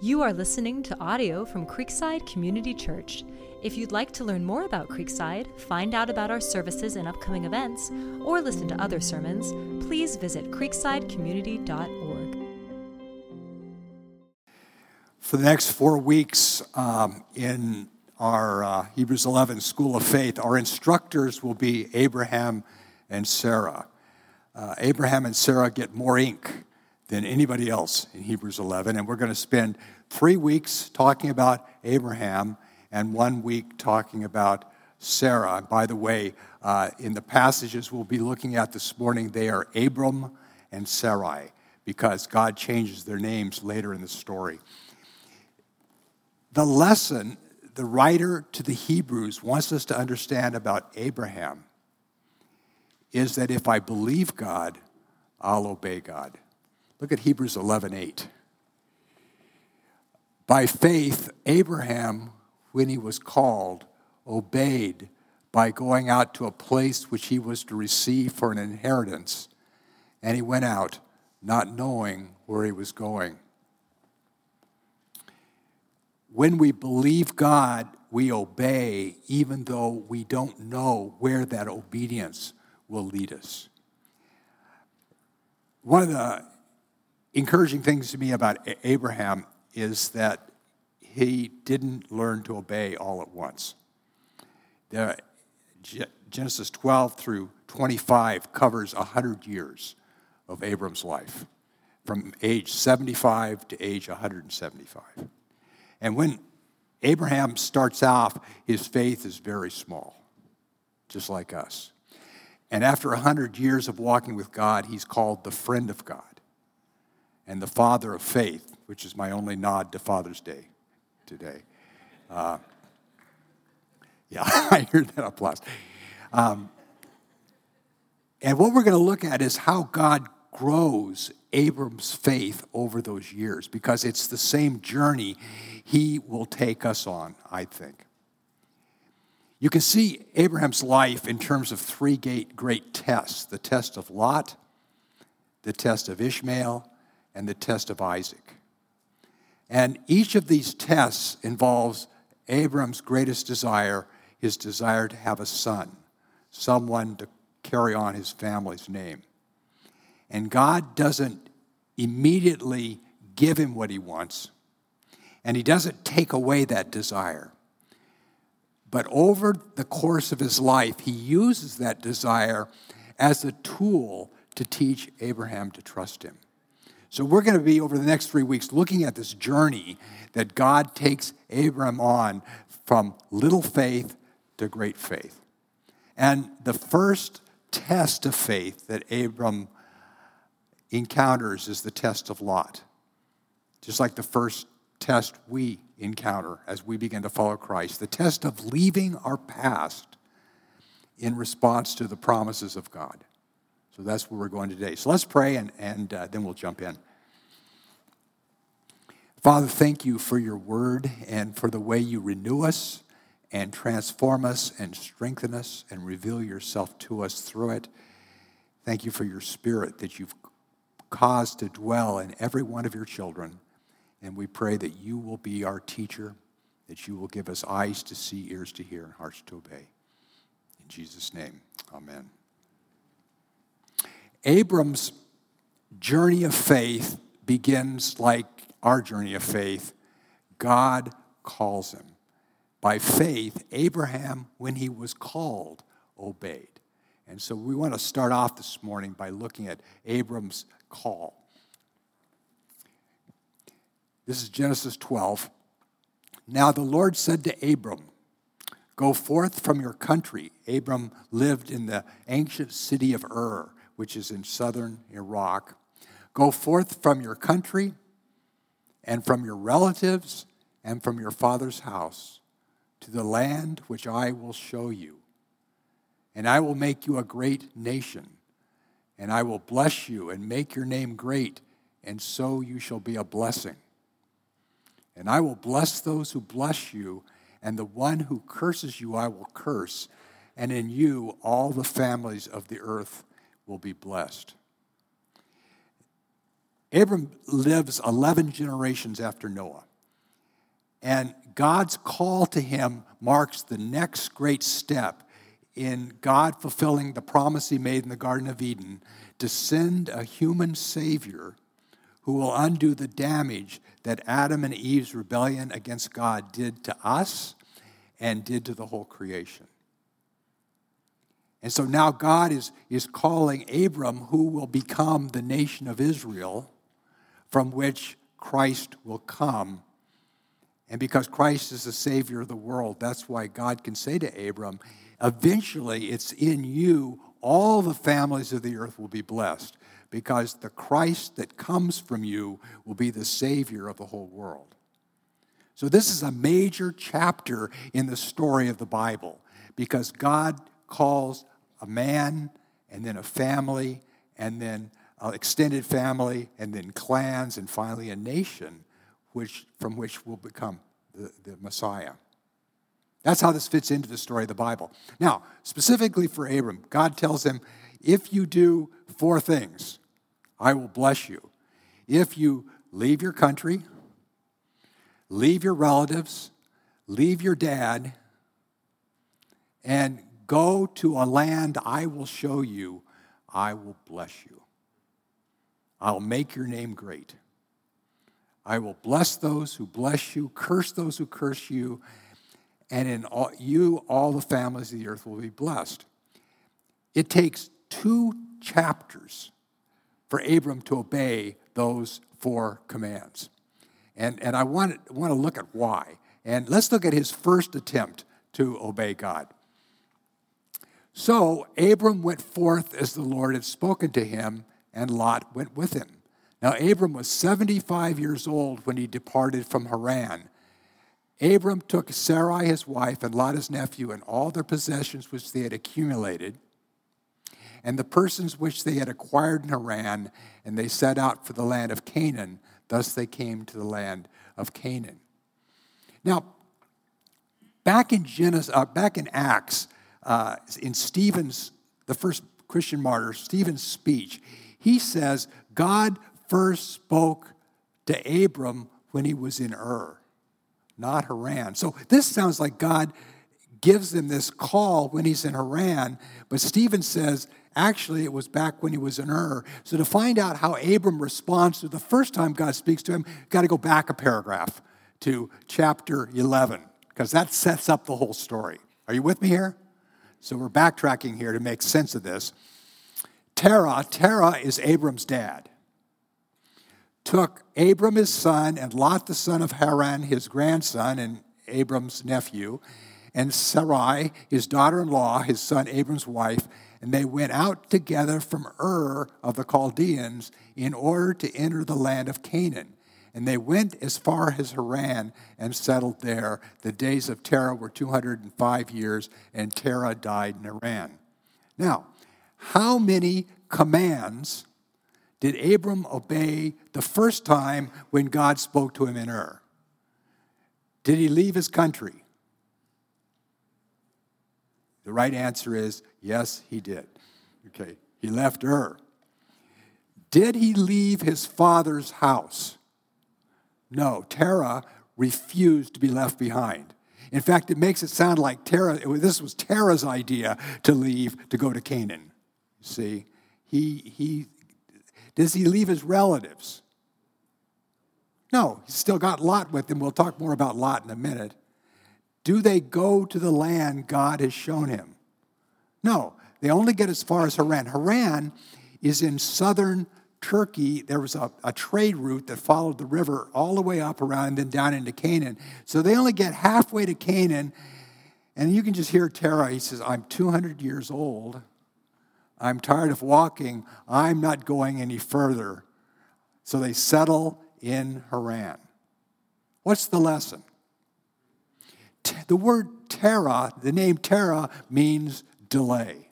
You are listening to audio from Creekside Community Church. If you'd like to learn more about Creekside, find out about our services and upcoming events, or listen to other sermons, please visit creeksidecommunity.org. For the next four weeks um, in our uh, Hebrews 11 School of Faith, our instructors will be Abraham and Sarah. Uh, Abraham and Sarah get more ink than anybody else in Hebrews 11. And we're going to spend three weeks talking about Abraham and one week talking about Sarah. By the way, uh, in the passages we'll be looking at this morning, they are Abram and Sarai because God changes their names later in the story. The lesson the writer to the Hebrews wants us to understand about Abraham is that if I believe God, I'll obey God. Look at Hebrews 11:8. By faith, Abraham, when he was called, obeyed by going out to a place which he was to receive for an inheritance, and he went out not knowing where he was going. When we believe God, we obey even though we don't know where that obedience will lead us. One of the encouraging things to me about Abraham is that he didn't learn to obey all at once. Genesis 12 through 25 covers 100 years of Abram's life, from age 75 to age 175. And when Abraham starts off, his faith is very small, just like us. And after 100 years of walking with God, he's called the friend of God and the father of faith, which is my only nod to Father's Day today. Uh, yeah, I hear that applause. Um, and what we're going to look at is how God grows Abram's faith over those years, because it's the same journey he will take us on, I think. You can see Abraham's life in terms of three great tests the test of Lot, the test of Ishmael, and the test of Isaac. And each of these tests involves Abram's greatest desire, his desire to have a son, someone to carry on his family's name. And God doesn't immediately give him what he wants, and he doesn't take away that desire. But over the course of his life, he uses that desire as a tool to teach Abraham to trust him. So we're going to be over the next three weeks looking at this journey that God takes Abram on from little faith to great faith. And the first test of faith that Abram encounters is the test of Lot. Just like the first test we encounter as we begin to follow Christ, the test of leaving our past in response to the promises of God. So that's where we're going today. So let's pray and, and uh, then we'll jump in. Father, thank you for your word and for the way you renew us and transform us and strengthen us and reveal yourself to us through it. Thank you for your spirit that you've caused to dwell in every one of your children. And we pray that you will be our teacher, that you will give us eyes to see, ears to hear, and hearts to obey. In Jesus' name, amen. Abram's journey of faith begins like our journey of faith. God calls him. By faith, Abraham, when he was called, obeyed. And so we want to start off this morning by looking at Abram's call. This is Genesis 12. Now the Lord said to Abram, Go forth from your country. Abram lived in the ancient city of Ur which is in southern Iraq. Go forth from your country and from your relatives and from your father's house to the land which I will show you. And I will make you a great nation, and I will bless you and make your name great, and so you shall be a blessing. And I will bless those who bless you, and the one who curses you I will curse, and in you all the families of the earth will be blessed. Abram lives 11 generations after Noah. And God's call to him marks the next great step in God fulfilling the promise he made in the Garden of Eden to send a human Savior who will undo the damage that Adam and Eve's rebellion against God did to us and did to the whole creation. And so now God is, is calling Abram, who will become the nation of Israel, from which Christ will come. And because Christ is the Savior of the world, that's why God can say to Abram, eventually it's in you, all the families of the earth will be blessed, because the Christ that comes from you will be the Savior of the whole world. So, this is a major chapter in the story of the Bible because God calls a man and then a family and then an extended family and then clans and finally a nation which, from which will become the, the Messiah. That's how this fits into the story of the Bible. Now, specifically for Abram, God tells him, if you do four things, I will bless you. If you leave your country, leave your relatives, leave your dad, and go to a land I will show you, I will bless you. I'll make your name great. I will bless those who bless you, curse those who curse you, and in all, you, all the families of the earth will be blessed. It takes two chapters for Abram to obey those four commands. And, and I want, want to look at why. And let's look at his first attempt to obey God. So Abram went forth as the Lord had spoken to him, and Lot went with him. Now, Abram was 75 years old when he departed from Haran. Abram took Sarai, his wife, and Lot, his nephew, and all their possessions which they had accumulated, and the persons which they had acquired in Haran, and they set out for the land of Canaan Thus they came to the land of Canaan. Now, back in Genesis, uh, back in Acts, uh, in Stephen's, the first Christian martyr, Stephen's speech, he says God first spoke to Abram when he was in Ur, not Haran. So this sounds like God gives him this call when he's in Haran, but Stephen says Actually, it was back when he was in Ur. So to find out how Abram responds to the first time God speaks to him, got to go back a paragraph to chapter 11, because that sets up the whole story. Are you with me here? So we're backtracking here to make sense of this. Terah, Terah is Abram's dad, took Abram his son and Lot the son of Haran, his grandson and Abram's nephew, and Sarai, his daughter in law, his son Abram's wife, and they went out together from Ur of the Chaldeans in order to enter the land of Canaan. And they went as far as Haran and settled there. The days of Terah were 205 years, and Terah died in Haran. Now, how many commands did Abram obey the first time when God spoke to him in Ur? Did he leave his country? The right answer is yes, he did. Okay, he left Ur. Did he leave his father's house? No, Terah refused to be left behind. In fact, it makes it sound like Terah, this was Terah's idea to leave to go to Canaan. See, he, he, does he leave his relatives? No, he's still got Lot with him. We'll talk more about Lot in a minute. Do they go to the land God has shown him? No, they only get as far as Haran. Haran is in southern Turkey. There was a, a trade route that followed the river all the way up around and then down into Canaan. So they only get halfway to Canaan. And you can just hear Terah. He says, I'm 200 years old. I'm tired of walking. I'm not going any further. So they settle in Haran. What's the lesson? the word Terah, the name Terah, means delay.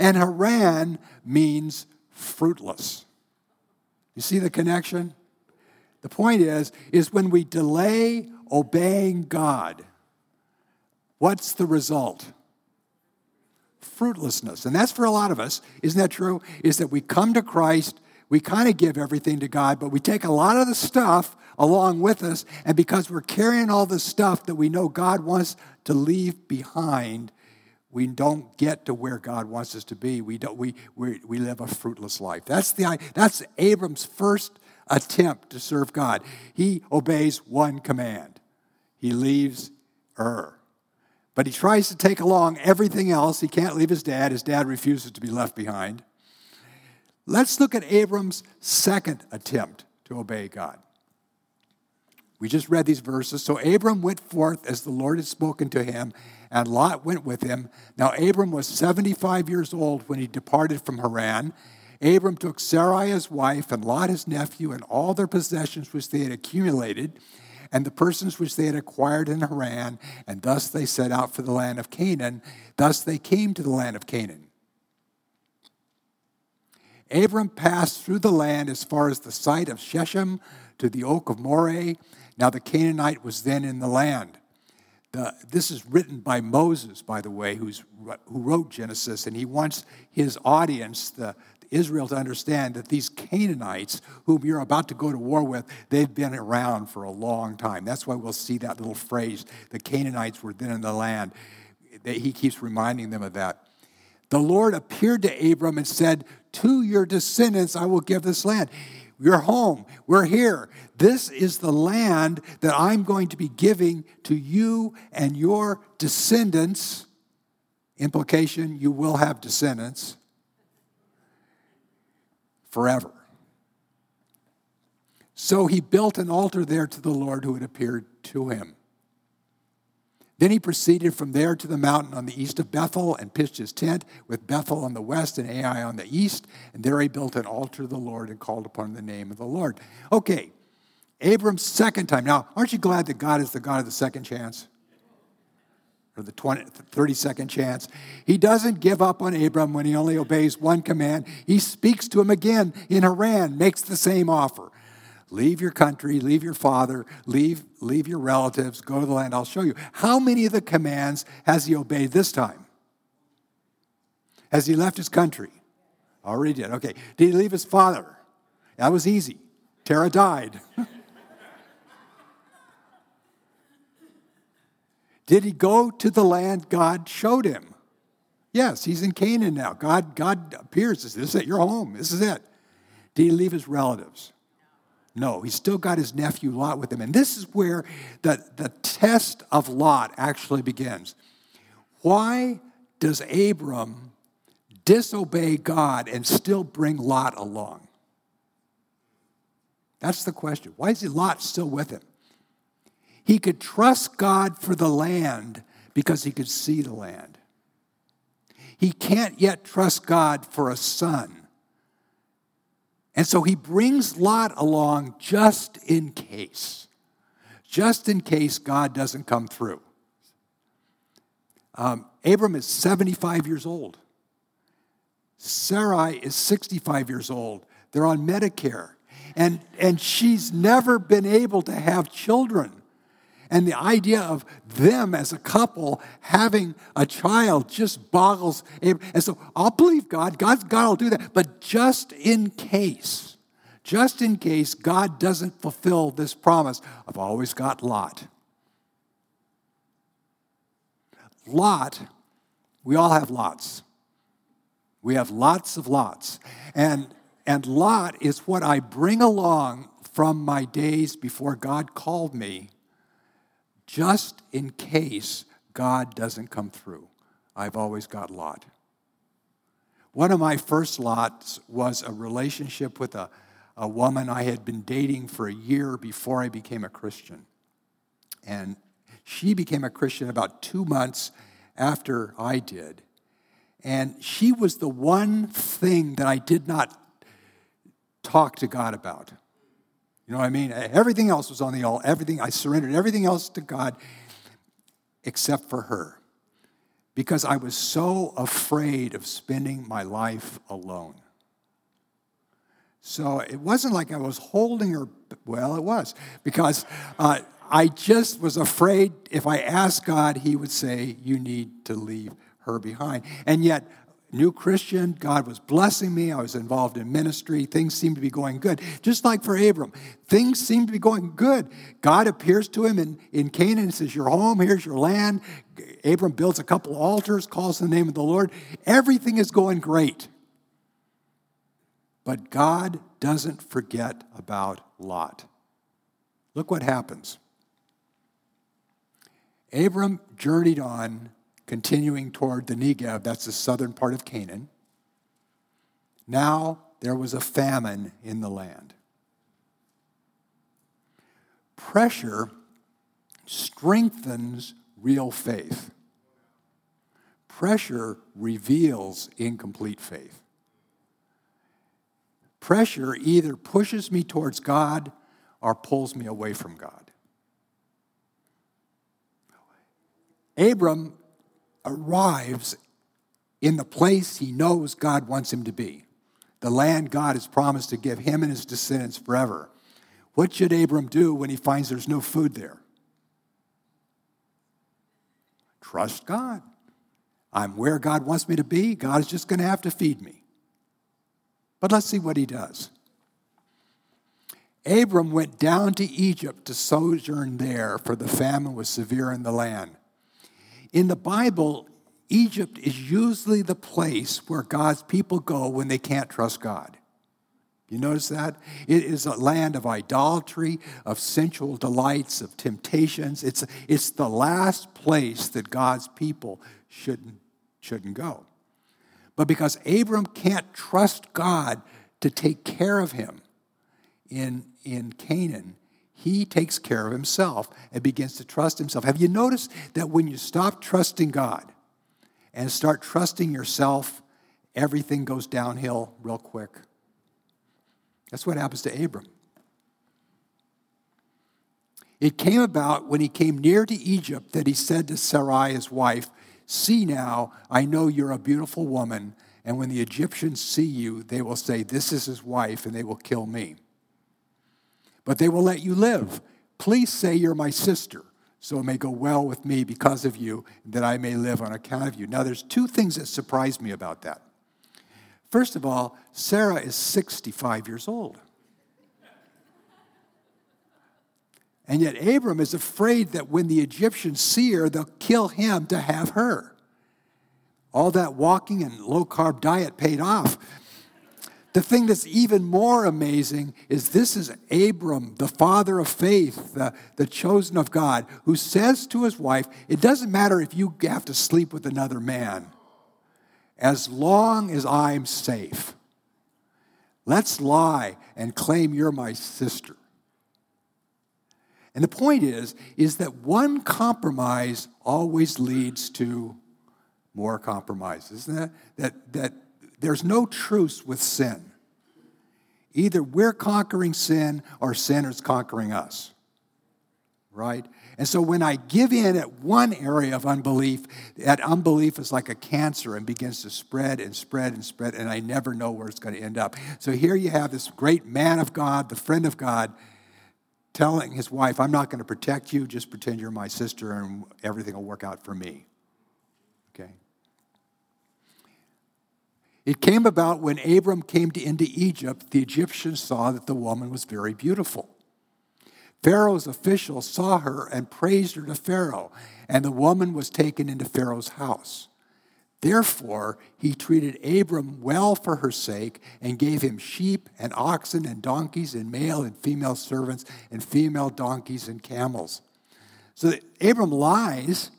And Haran means fruitless. You see the connection? The point is, is when we delay obeying God, what's the result? fruitlessness. And that's for a lot of us. Isn't that true? Is that we come to Christ, we kind of give everything to God, but we take a lot of the stuff along with us. And because we're carrying all the stuff that we know God wants to leave behind, we don't get to where God wants us to be. We, don't, we, we, we live a fruitless life. That's, the, that's Abram's first attempt to serve God. He obeys one command he leaves Ur. But he tries to take along everything else. He can't leave his dad. His dad refuses to be left behind. Let's look at Abram's second attempt to obey God. We just read these verses. So Abram went forth as the Lord had spoken to him, and Lot went with him. Now Abram was 75 years old when he departed from Haran. Abram took Sarai his wife, and Lot his nephew, and all their possessions which they had accumulated and the persons which they had acquired in Haran, and thus they set out for the land of Canaan. Thus they came to the land of Canaan. Abram passed through the land as far as the site of Shechem to the oak of Moreh. Now the Canaanite was then in the land. The, this is written by Moses, by the way, who's, who wrote Genesis, and he wants his audience, the, Israel to understand that these Canaanites, whom you're about to go to war with, they've been around for a long time. That's why we'll see that little phrase, the Canaanites were then in the land. He keeps reminding them of that. The Lord appeared to Abram and said, To your descendants I will give this land. You're home. We're here. This is the land that I'm going to be giving to you and your descendants. Implication, you will have descendants forever. So he built an altar there to the Lord who had appeared to him. Then he proceeded from there to the mountain on the east of Bethel and pitched his tent with Bethel on the west and Ai on the east. And there he built an altar to the Lord and called upon the name of the Lord. Okay, Abram's second time. Now, aren't you glad that God is the God of the second chance? or the 20, 32nd chance. He doesn't give up on Abram when he only obeys one command. He speaks to him again in Haran, makes the same offer. Leave your country, leave your father, leave, leave your relatives, go to the land I'll show you. How many of the commands has he obeyed this time? Has he left his country? Already did. Okay. Did he leave his father? That was easy. Terah died. Did he go to the land God showed him? Yes, he's in Canaan now. God, God appears. This is it. You're home. This is it. Did he leave his relatives? No, he's still got his nephew Lot with him. And this is where the, the test of Lot actually begins. Why does Abram disobey God and still bring Lot along? That's the question. Why is Lot still with him? He could trust God for the land because he could see the land. He can't yet trust God for a son. And so he brings Lot along just in case, just in case God doesn't come through. Um, Abram is 75 years old. Sarai is 65 years old. They're on Medicare. And, and she's never been able to have children. And the idea of them as a couple having a child just boggles. And so I'll believe God. God, God will do that. But just in case, just in case God doesn't fulfill this promise, I've always got Lot. Lot, we all have lots. We have lots of lots. And, and Lot is what I bring along from my days before God called me just in case God doesn't come through. I've always got Lot. One of my first lots was a relationship with a, a woman I had been dating for a year before I became a Christian. And she became a Christian about two months after I did. And she was the one thing that I did not talk to God about. You know what I mean? Everything else was on the altar. Everything, I surrendered everything else to God except for her. Because I was so afraid of spending my life alone. So it wasn't like I was holding her, well, it was, because uh, I just was afraid if I asked God, He would say, You need to leave her behind. And yet, new Christian, God was blessing me. I was involved in ministry. Things seemed to be going good. Just like for Abram, things seemed to be going good. God appears to him in, in Canaan and says, You're home, here's your land. Abram builds a couple altars, calls the name of the Lord. Everything is going great. But God doesn't forget about Lot. Look what happens. Abram journeyed on continuing toward the Negev, that's the southern part of Canaan. Now there was a famine in the land. Pressure strengthens real faith. Pressure reveals incomplete faith. Pressure either pushes me towards God or pulls me away from God. Abram arrives in the place he knows God wants him to be, the land God has promised to give him and his descendants forever. What should Abram do when he finds there's no food there? Trust God. I'm where God wants me to be. God is just going to have to feed me. But let's see what he does. Abram went down to Egypt to sojourn there, for the famine was severe in the land. In the Bible, Egypt is usually the place where God's people go when they can't trust God. You notice that? It is a land of idolatry, of sensual delights, of temptations. It's, it's the last place that God's people shouldn't, shouldn't go. But because Abram can't trust God to take care of him in, in Canaan, he takes care of himself and begins to trust himself. Have you noticed that when you stop trusting God and start trusting yourself, everything goes downhill real quick? That's what happens to Abram. It came about when he came near to Egypt that he said to Sarai, his wife, See now, I know you're a beautiful woman, and when the Egyptians see you, they will say, This is his wife, and they will kill me but they will let you live. Please say you're my sister, so it may go well with me because of you, that I may live on account of you. Now, there's two things that surprise me about that. First of all, Sarah is 65 years old. And yet, Abram is afraid that when the Egyptians see her, they'll kill him to have her. All that walking and low carb diet paid off. The thing that's even more amazing is this is Abram, the father of faith, the, the chosen of God, who says to his wife, It doesn't matter if you have to sleep with another man, as long as I'm safe. Let's lie and claim you're my sister. And the point is, is that one compromise always leads to more compromise, isn't it? That, that there's no truce with sin. Either we're conquering sin or sin is conquering us. Right? And so when I give in at one area of unbelief, that unbelief is like a cancer and begins to spread and spread and spread, and I never know where it's going to end up. So here you have this great man of God, the friend of God, telling his wife, I'm not going to protect you, just pretend you're my sister and everything will work out for me. It came about when Abram came to, into Egypt, the Egyptians saw that the woman was very beautiful. Pharaoh's officials saw her and praised her to Pharaoh, and the woman was taken into Pharaoh's house. Therefore, he treated Abram well for her sake and gave him sheep and oxen and donkeys and male and female servants and female donkeys and camels. So Abram lies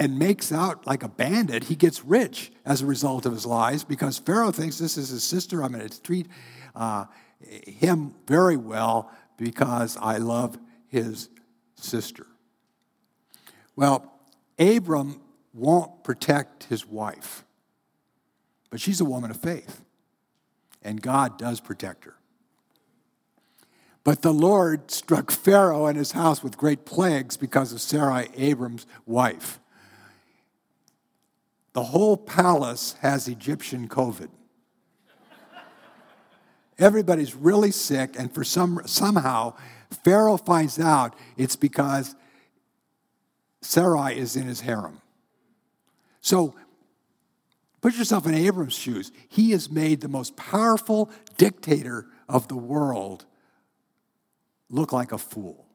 and makes out like a bandit, he gets rich as a result of his lies because Pharaoh thinks this is his sister. I'm going to treat uh, him very well because I love his sister. Well, Abram won't protect his wife, but she's a woman of faith, and God does protect her. But the Lord struck Pharaoh and his house with great plagues because of Sarai, Abram's wife. The whole palace has Egyptian COVID. Everybody's really sick, and for some somehow, Pharaoh finds out it's because Sarai is in his harem. So put yourself in Abram's shoes. He has made the most powerful dictator of the world look like a fool.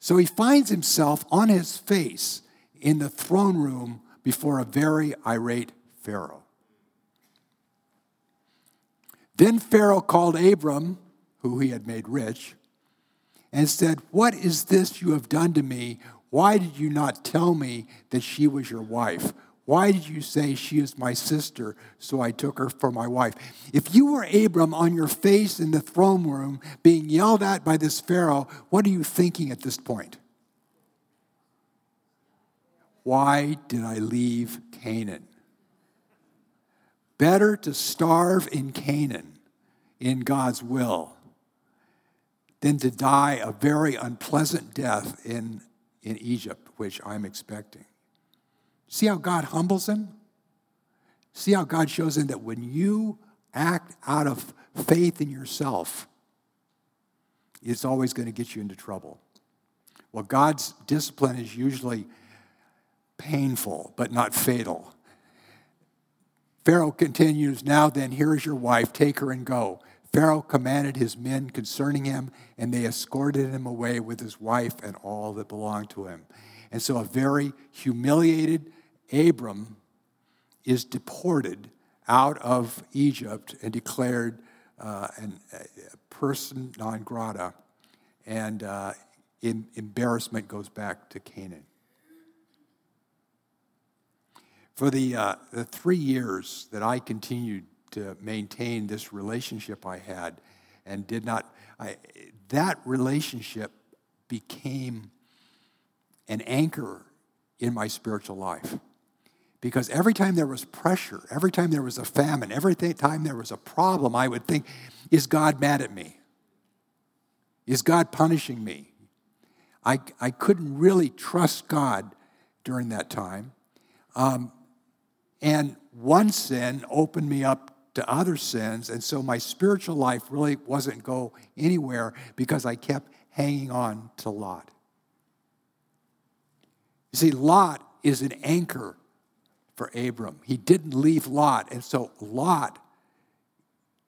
So he finds himself on his face in the throne room before a very irate Pharaoh. Then Pharaoh called Abram, who he had made rich, and said, What is this you have done to me? Why did you not tell me that she was your wife? Why did you say she is my sister? So I took her for my wife. If you were Abram on your face in the throne room being yelled at by this Pharaoh, what are you thinking at this point? Why did I leave Canaan? Better to starve in Canaan in God's will than to die a very unpleasant death in, in Egypt, which I'm expecting. See how God humbles him? See how God shows him that when you act out of faith in yourself, it's always going to get you into trouble. Well, God's discipline is usually painful, but not fatal. Pharaoh continues, Now then, here is your wife, take her and go. Pharaoh commanded his men concerning him, and they escorted him away with his wife and all that belonged to him. And so a very humiliated Abram is deported out of Egypt and declared uh, an, a person non grata, and uh, in, embarrassment goes back to Canaan. For the, uh, the three years that I continued to maintain this relationship I had and did not, I, that relationship became an anchor in my spiritual life. Because every time there was pressure, every time there was a famine, every time there was a problem, I would think, is God mad at me? Is God punishing me? I, I couldn't really trust God during that time. Um, and one sin opened me up to other sins. And so my spiritual life really wasn't go anywhere because I kept hanging on to Lot. You see, Lot is an anchor for Abram. He didn't leave Lot. And so Lot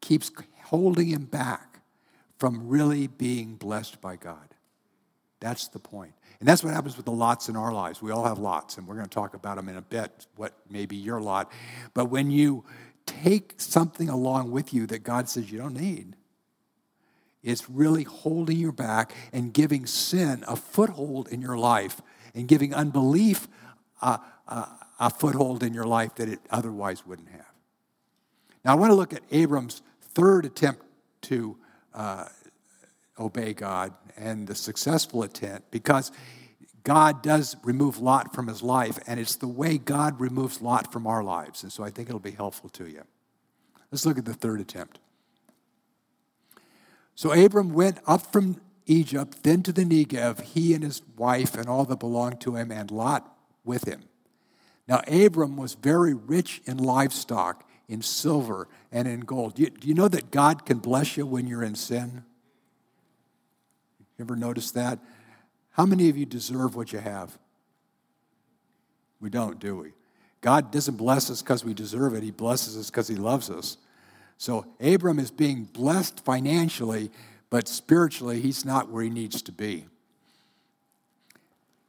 keeps holding him back from really being blessed by God. That's the point. And that's what happens with the lots in our lives. We all have lots, and we're going to talk about them in a bit, what may be your lot. But when you take something along with you that God says you don't need, it's really holding you back and giving sin a foothold in your life and giving unbelief a, a, a foothold in your life that it otherwise wouldn't have. Now, I want to look at Abram's third attempt to uh, obey God and the successful attempt because God does remove Lot from his life, and it's the way God removes Lot from our lives. And so I think it'll be helpful to you. Let's look at the third attempt. So Abram went up from Egypt, then to the Negev, he and his wife and all that belonged to him, and Lot with him. Now, Abram was very rich in livestock, in silver, and in gold. Do you, do you know that God can bless you when you're in sin? You ever notice that? How many of you deserve what you have? We don't, do we? God doesn't bless us because we deserve it, He blesses us because He loves us. So Abram is being blessed financially, but spiritually, he's not where he needs to be.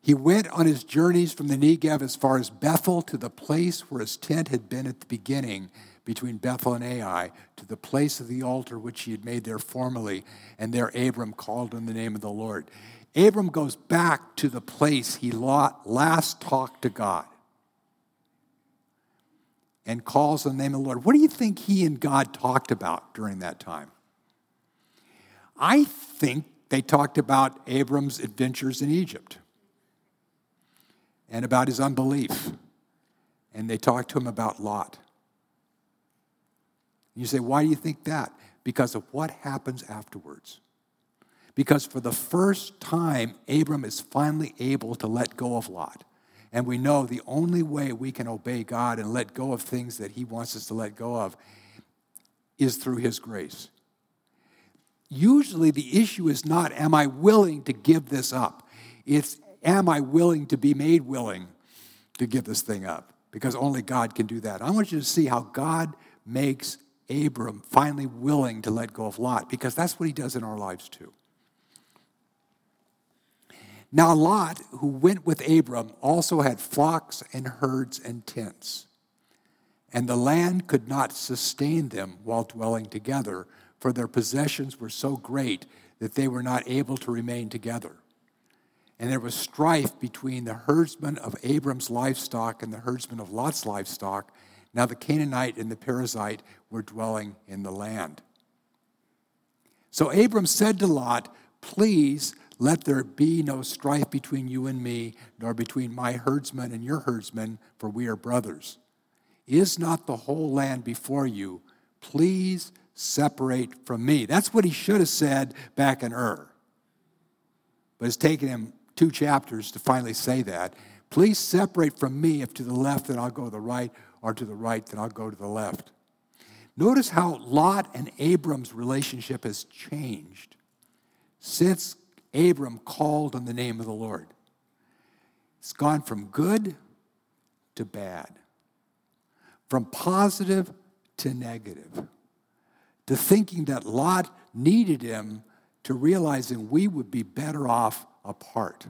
He went on his journeys from the Negev as far as Bethel to the place where his tent had been at the beginning between Bethel and Ai to the place of the altar which he had made there formerly, and there Abram called on the name of the Lord. Abram goes back to the place he last talked to God and calls on the name of the Lord. What do you think he and God talked about during that time? I think they talked about Abram's adventures in Egypt and about his unbelief. And they talked to him about Lot. You say, why do you think that? Because of what happens afterwards. Because for the first time, Abram is finally able to let go of Lot. And we know the only way we can obey God and let go of things that He wants us to let go of is through His grace. Usually, the issue is not, am I willing to give this up? It's, am I willing to be made willing? to give this thing up because only God can do that. I want you to see how God makes Abram finally willing to let go of Lot because that's what he does in our lives too. Now, Lot, who went with Abram, also had flocks and herds and tents. And the land could not sustain them while dwelling together, for their possessions were so great that they were not able to remain together. And there was strife between the herdsmen of Abram's livestock and the herdsmen of Lot's livestock. Now the Canaanite and the Perizzite were dwelling in the land. So Abram said to Lot, Please let there be no strife between you and me, nor between my herdsmen and your herdsmen, for we are brothers. Is not the whole land before you? Please separate from me. That's what he should have said back in Ur. But it's taken him two chapters to finally say that. Please separate from me. If to the left, then I'll go to the right, or to the right, then I'll go to the left. Notice how Lot and Abram's relationship has changed since Abram called on the name of the Lord. It's gone from good to bad, from positive to negative, to thinking that Lot needed him to realizing we would be better off apart.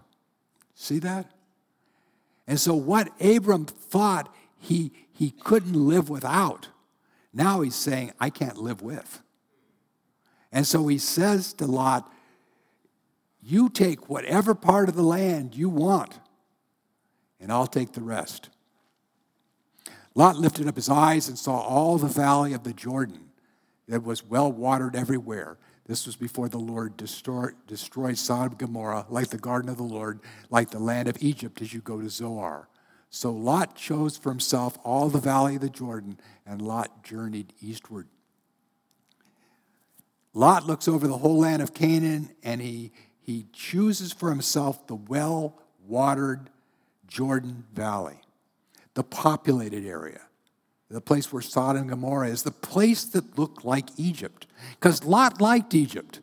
See that? And so, what Abram thought he, he couldn't live without, now he's saying, I can't live with. And so he says to Lot, you take whatever part of the land you want, and I'll take the rest. Lot lifted up his eyes and saw all the valley of the Jordan that was well watered everywhere. This was before the Lord destroyed, Sodom and Gomorrah, like the garden of the Lord, like the land of Egypt as you go to Zoar. So Lot chose for himself all the valley of the Jordan, and Lot journeyed eastward. Lot looks over the whole land of Canaan, and he he chooses for himself the well watered Jordan Valley, the populated area, the place where Sodom and Gomorrah is, the place that looked like Egypt. Because Lot liked Egypt,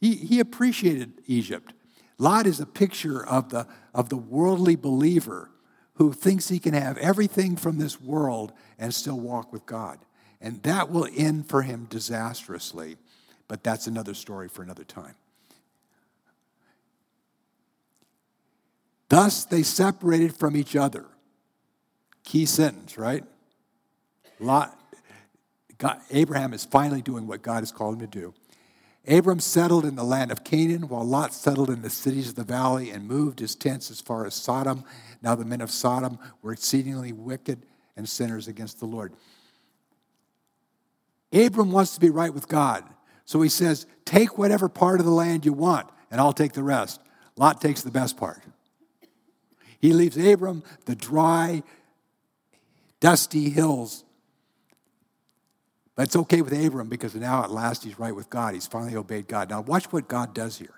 he, he appreciated Egypt. Lot is a picture of the, of the worldly believer who thinks he can have everything from this world and still walk with God. And that will end for him disastrously, but that's another story for another time. Thus they separated from each other. Key sentence, right? Lot, God, Abraham is finally doing what God has called him to do. Abram settled in the land of Canaan, while Lot settled in the cities of the valley and moved his tents as far as Sodom. Now the men of Sodom were exceedingly wicked and sinners against the Lord. Abram wants to be right with God. So he says, Take whatever part of the land you want, and I'll take the rest. Lot takes the best part. He leaves Abram the dry, dusty hills. It's okay with Abram because now at last he's right with God. He's finally obeyed God. Now, watch what God does here.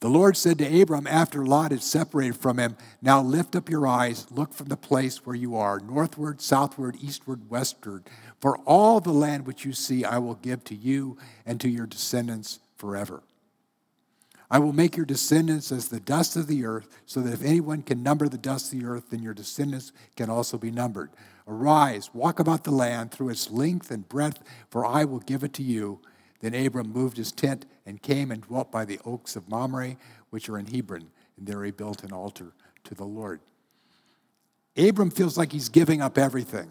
The Lord said to Abram after Lot had separated from him, Now lift up your eyes, look from the place where you are, northward, southward, eastward, westward. For all the land which you see, I will give to you and to your descendants forever. I will make your descendants as the dust of the earth, so that if anyone can number the dust of the earth, then your descendants can also be numbered. Arise, walk about the land through its length and breadth, for I will give it to you. Then Abram moved his tent and came and dwelt by the oaks of Mamre, which are in Hebron, and there he built an altar to the Lord. Abram feels like he's giving up everything.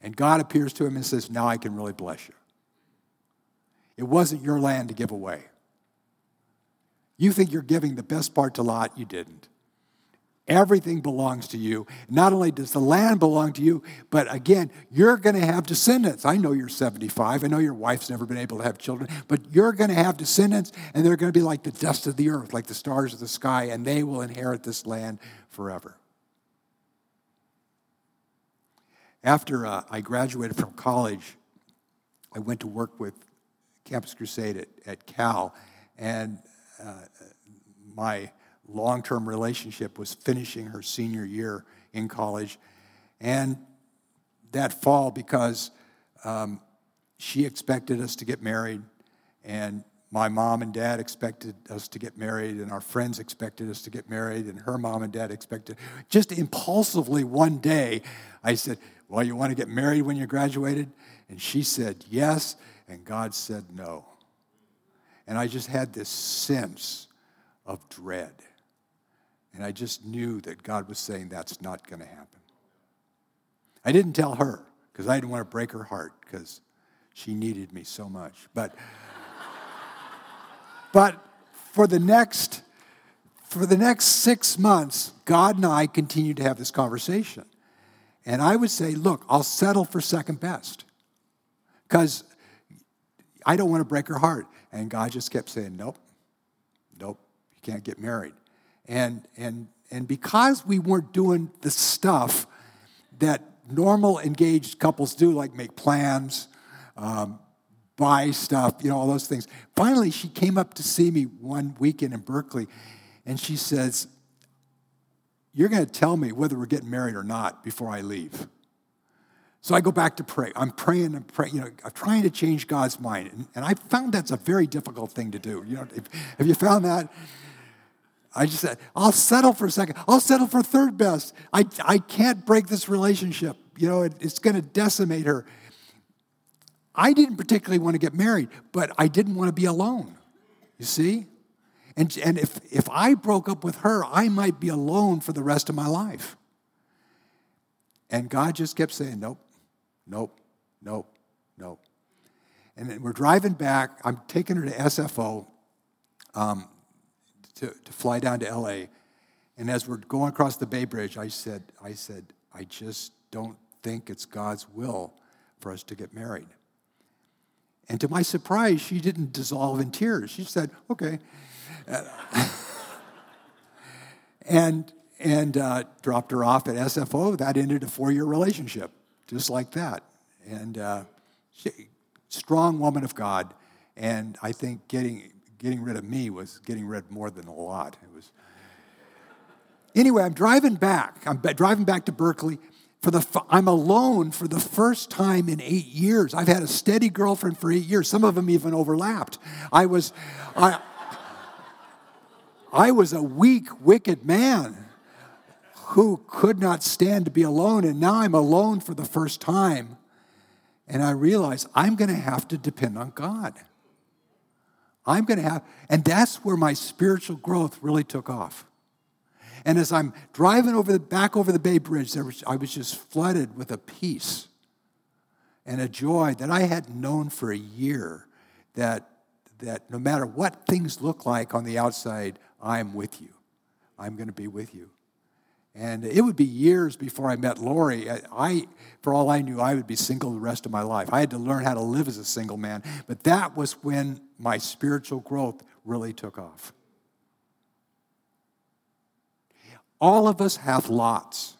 And God appears to him and says, Now I can really bless you. It wasn't your land to give away. You think you're giving the best part to Lot, you didn't. Everything belongs to you. Not only does the land belong to you, but again, you're going to have descendants. I know you're 75. I know your wife's never been able to have children, but you're going to have descendants, and they're going to be like the dust of the earth, like the stars of the sky, and they will inherit this land forever. After uh, I graduated from college, I went to work with Campus Crusade at, at Cal, and uh, my long term relationship was finishing her senior year in college. And that fall, because um, she expected us to get married, and my mom and dad expected us to get married, and our friends expected us to get married, and her mom and dad expected. Just impulsively one day, I said, Well, you want to get married when you graduated? And she said, Yes. And God said, No. And I just had this sense of dread. And I just knew that God was saying that's not going to happen. I didn't tell her because I didn't want to break her heart because she needed me so much. But, but for the next for the next six months, God and I continued to have this conversation. And I would say, look, I'll settle for second best because I don't want to break her heart. And God just kept saying, nope, nope, you can't get married. And, and, and because we weren't doing the stuff that normal engaged couples do, like make plans, um, buy stuff, you know, all those things. Finally, she came up to see me one weekend in Berkeley, and she says, You're going to tell me whether we're getting married or not before I leave. So I go back to pray. I'm praying and praying, you know, I'm trying to change God's mind. And, and I found that's a very difficult thing to do. You know, if, have you found that? I just said, I'll settle for a second. I'll settle for third best. I, I can't break this relationship. You know, it, it's going to decimate her. I didn't particularly want to get married, but I didn't want to be alone. You see? And, and if, if I broke up with her, I might be alone for the rest of my life. And God just kept saying, nope, nope, nope, nope. And then we're driving back. I'm taking her to SFO. Um, to, to fly down to LA. And as we're going across the Bay Bridge, I said, I said, I just don't think it's God's will for us to get married. And to my surprise, she didn't dissolve in tears. She said, okay. and and uh, dropped her off at SFO. That ended a four year relationship, just like that. And uh, she, strong woman of God. And I think getting getting rid of me was getting rid more than a lot. It was. Anyway, I'm driving back. I'm driving back to Berkeley. For the, I'm alone for the first time in eight years. I've had a steady girlfriend for eight years. Some of them even overlapped. I was, I, I was a weak, wicked man who could not stand to be alone, and now I'm alone for the first time. And I realize I'm going to have to depend on God. I'm going to have, and that's where my spiritual growth really took off. And as I'm driving over the back over the Bay Bridge, was, I was just flooded with a peace and a joy that I hadn't known for a year. That that no matter what things look like on the outside, I'm with you. I'm going to be with you. And it would be years before I met Lori. I, for all I knew, I would be single the rest of my life. I had to learn how to live as a single man. But that was when my spiritual growth really took off. All of us have lots.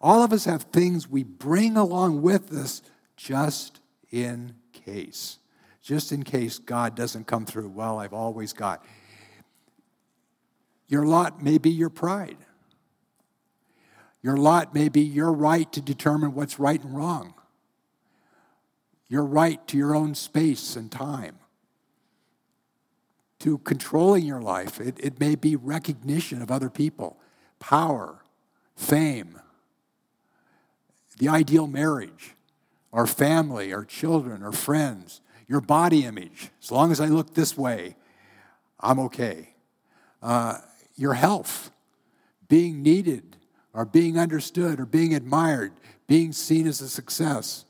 All of us have things we bring along with us just in case. Just in case God doesn't come through. Well, I've always got. Your lot may be your pride. Your lot may be your right to determine what's right and wrong. Your right to your own space and time. To controlling your life. It, it may be recognition of other people, power, fame, the ideal marriage, our family, our children, our friends, your body image. As long as I look this way, I'm okay. Uh, your health, being needed or being understood or being admired, being seen as a success.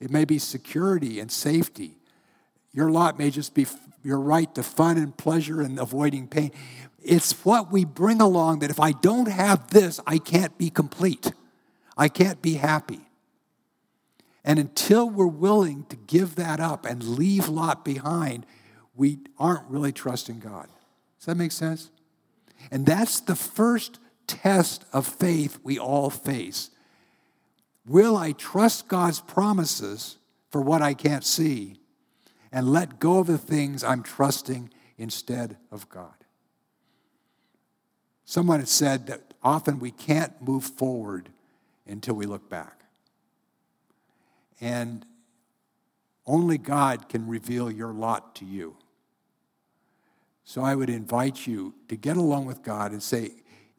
It may be security and safety. Your lot may just be your right to fun and pleasure and avoiding pain. It's what we bring along that if I don't have this, I can't be complete. I can't be happy. And until we're willing to give that up and leave Lot behind, we aren't really trusting God. Does that make sense? And that's the first test of faith we all face. Will I trust God's promises for what I can't see and let go of the things I'm trusting instead of God? Someone had said that often we can't move forward until we look back. And Only God can reveal your lot to you. So I would invite you to get along with God and say,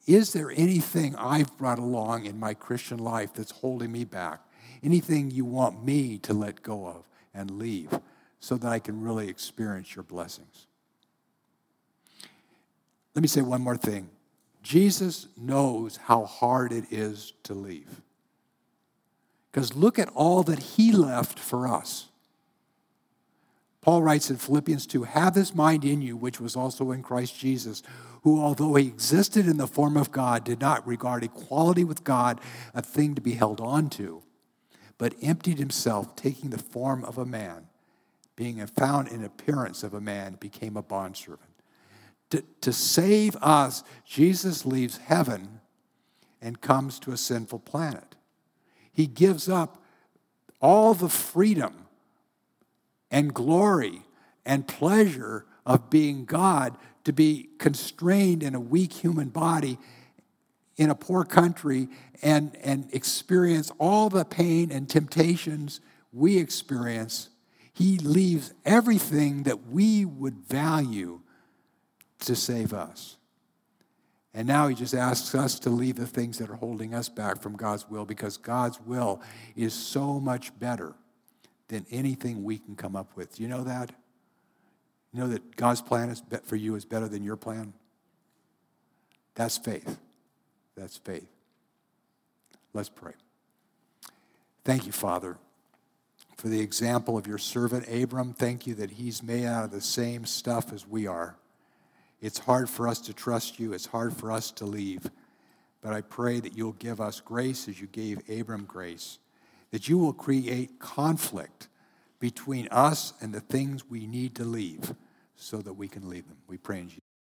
Is there anything I've brought along in my Christian life that's holding me back? Anything you want me to let go of and leave so that I can really experience your blessings? Let me say one more thing. Jesus knows how hard it is to leave. Because look at all that he left for us. Paul writes in Philippians 2 Have this mind in you, which was also in Christ Jesus, who, although he existed in the form of God, did not regard equality with God a thing to be held on to, but emptied himself, taking the form of a man, being found in appearance of a man, became a bondservant. To, to save us, Jesus leaves heaven and comes to a sinful planet. He gives up all the freedom and glory and pleasure of being God to be constrained in a weak human body in a poor country and, and experience all the pain and temptations we experience. He leaves everything that we would value to save us. And now he just asks us to leave the things that are holding us back from God's will because God's will is so much better than anything we can come up with. Do you know that? You know that God's plan is for you is better than your plan? That's faith. That's faith. Let's pray. Thank you, Father, for the example of your servant Abram. Thank you that he's made out of the same stuff as we are. It's hard for us to trust you, it's hard for us to leave. But I pray that you'll give us grace as you gave Abram grace that you will create conflict between us and the things we need to leave so that we can leave them. We pray in Jesus.